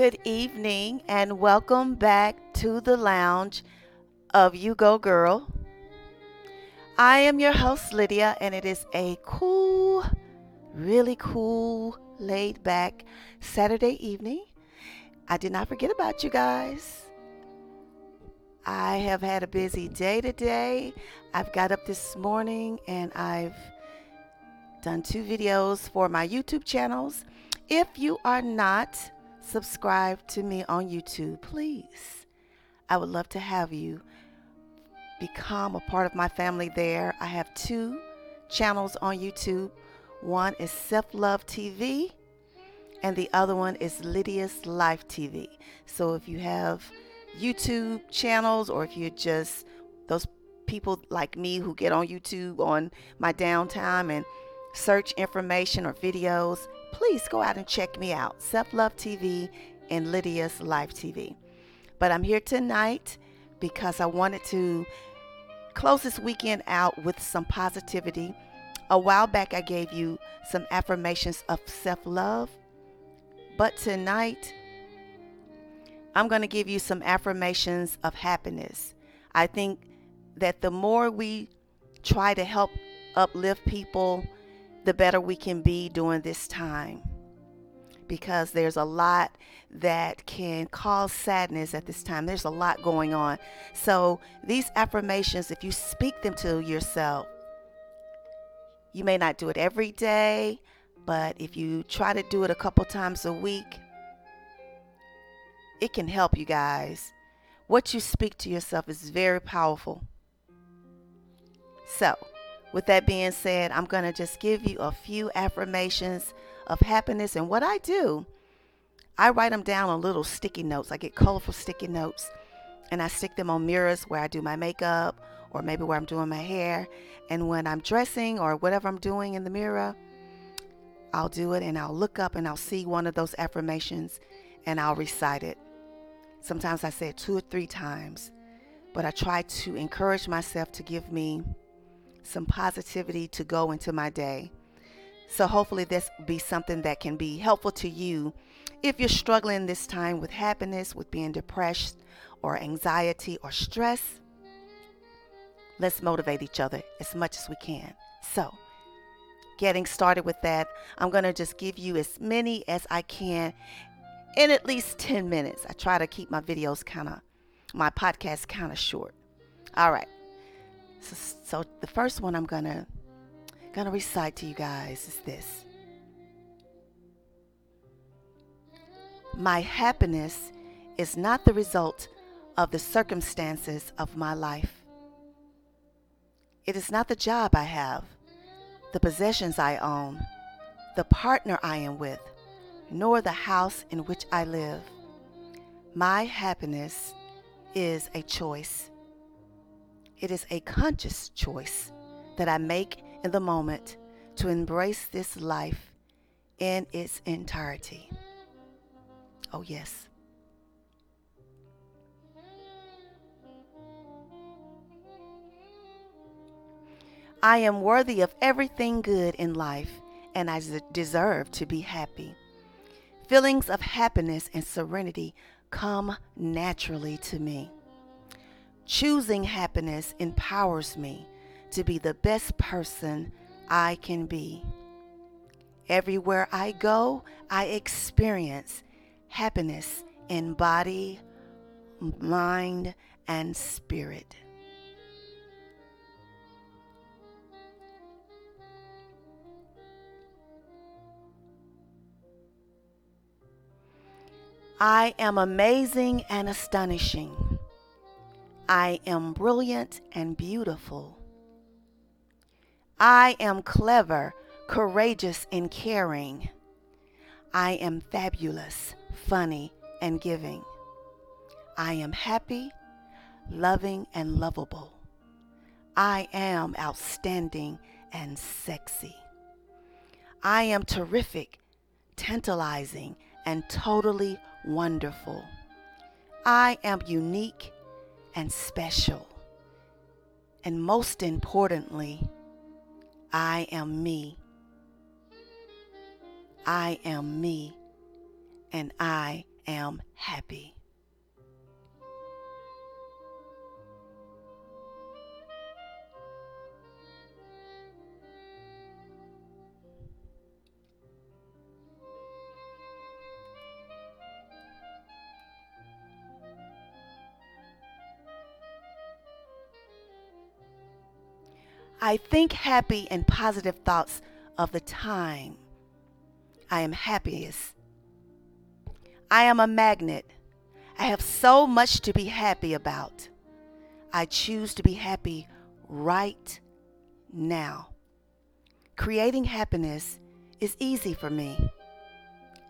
Good evening and welcome back to the lounge of You Go Girl. I am your host, Lydia, and it is a cool, really cool, laid back Saturday evening. I did not forget about you guys. I have had a busy day today. I've got up this morning and I've done two videos for my YouTube channels. If you are not subscribed to me on YouTube, please, I would love to have you become a part of my family there. I have two channels on YouTube. One is Self Love TV, and the other one is Lydia's Life TV. So if you have YouTube channels, or if you're just those people like me who get on YouTube on my downtime and search information or videos, please go out and check me out. Self Love TV and Lydia's Life TV. But I'm here tonight because I wanted to close this weekend out with some positivity. A while back, I gave you some affirmations of self love. But tonight, I'm going to give you some affirmations of happiness. I think that the more we try to help uplift people, the better we can be during this time. Because there's a lot that can cause sadness at this time. There's a lot going on. So, these affirmations, if you speak them to yourself, you may not do it every day, but if you try to do it a couple times a week, it can help you guys. What you speak to yourself is very powerful. So, with that being said, I'm going to just give you a few affirmations of happiness. And what I do, I write them down on little sticky notes. I get colorful sticky notes and I stick them on mirrors where I do my makeup or maybe where I'm doing my hair. And when I'm dressing or whatever I'm doing in the mirror, I'll do it and I'll look up and I'll see one of those affirmations and I'll recite it. Sometimes I say it two or three times, but I try to encourage myself to give me some positivity to go into my day. So hopefully this will be something that can be helpful to you if you're struggling this time with happiness, with being depressed or anxiety or stress. Let's motivate each other as much as we can. So, getting started with that, I'm going to just give you as many as I can in at least 10 minutes. I try to keep my videos kind of, my podcast kind of short. All right. So, so the first one I'm going to recite to you guys is this. My happiness is not the result of the circumstances of my life. It is not the job I have, the possessions I own, the partner I am with, nor the house in which I live. My happiness is a choice. It is a conscious choice that I make in the moment to embrace this life in its entirety. Oh, yes. I am worthy of everything good in life, and I deserve to be happy. Feelings of happiness and serenity come naturally to me. Choosing happiness empowers me to be the best person I can be. Everywhere I go, I experience happiness in body, mind, and spirit. I am amazing and astonishing. I am brilliant and beautiful. I am clever, courageous, and caring. I am fabulous, funny, and giving. I am happy, loving, and lovable. I am outstanding and sexy. I am terrific, tantalizing, and totally wonderful. I am unique and special. And most importantly, I am me. I am me, and I am happy. I think happy and positive thoughts of the time I am happiest. I am a magnet. I have so much to be happy about. I choose to be happy right now. Creating happiness is easy for me.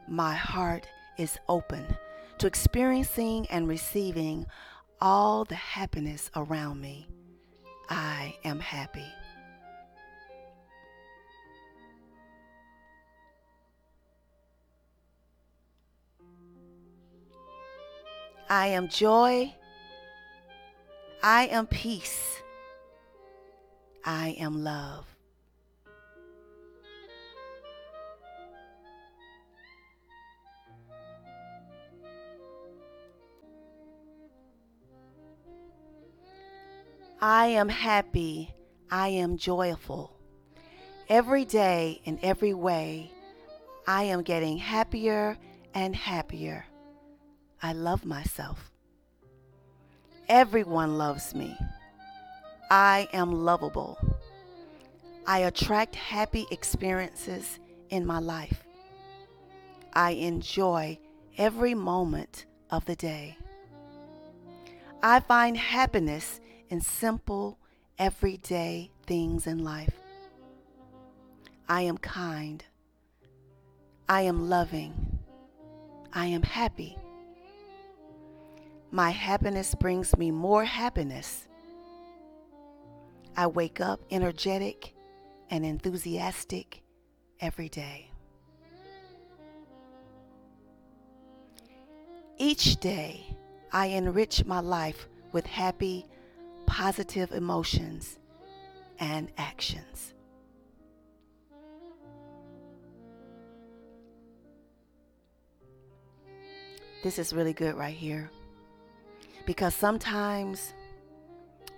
My heart is open to experiencing and receiving all the happiness around me. I am happy. I am joy. I am peace. I am love. I am happy. I am joyful. Every day, in every way, I am getting happier and happier. I love myself. Everyone loves me. I am lovable. I attract happy experiences in my life. I enjoy every moment of the day. I find happiness in simple, everyday things in life. I am kind. I am loving. I am happy. My happiness brings me more happiness. I wake up energetic and enthusiastic every day. Each day, I enrich my life with happy, positive emotions and actions. This is really good right here because sometimes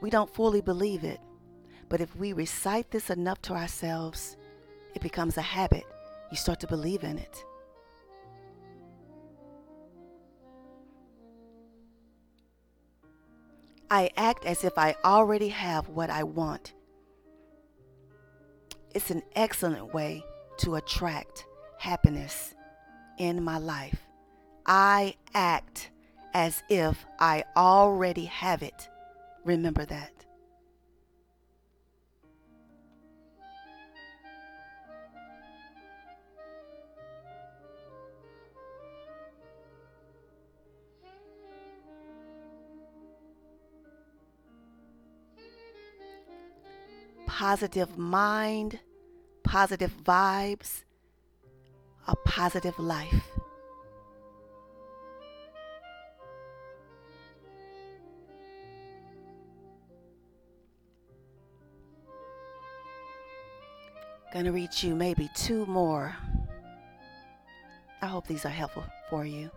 we don't fully believe it. But if we recite this enough to ourselves, it becomes a habit. You start to believe in it. I act as if I already have what I want. It's an excellent way to attract happiness in my life. I act as if I already have it. Remember that. Positive mind, positive vibes, a positive life. To read you maybe two more. I hope these are helpful for you.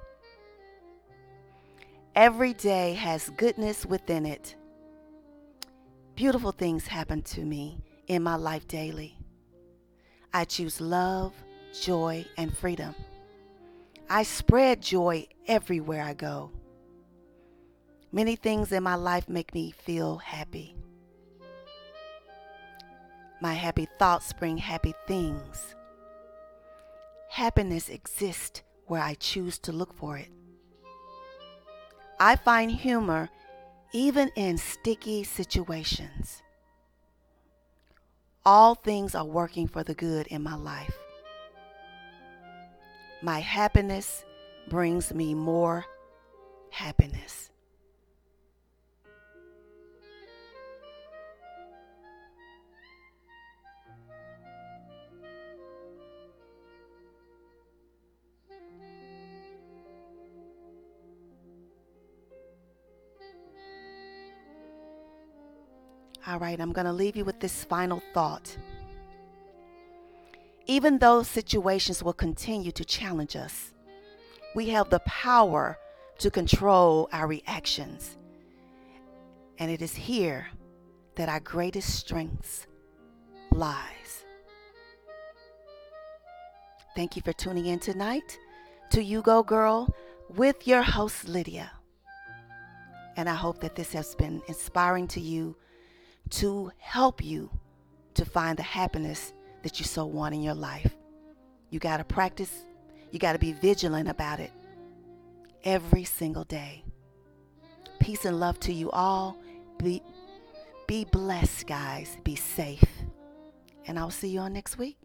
Every day has goodness within it. Beautiful things happen to me in my life daily. I choose love, joy, and freedom. I spread joy everywhere I go. Many things in my life make me feel happy. My happy thoughts bring happy things. Happiness exists where I choose to look for it. I find humor even in sticky situations. All things are working for the good in my life. My happiness brings me more happiness. All right, I'm going to leave you with this final thought. Even though situations will continue to challenge us, We have the power to control our reactions. And it is here that our greatest strengths lies. Thank you for tuning in tonight to You Go Girl with your host Lydia. And I hope that this has been inspiring to you to help you to find the happiness that you so want in your life. You got to practice, you got to be vigilant about it every single day. Peace and love to you all. Be, be blessed, guys. Be safe. And I'll see you all next week.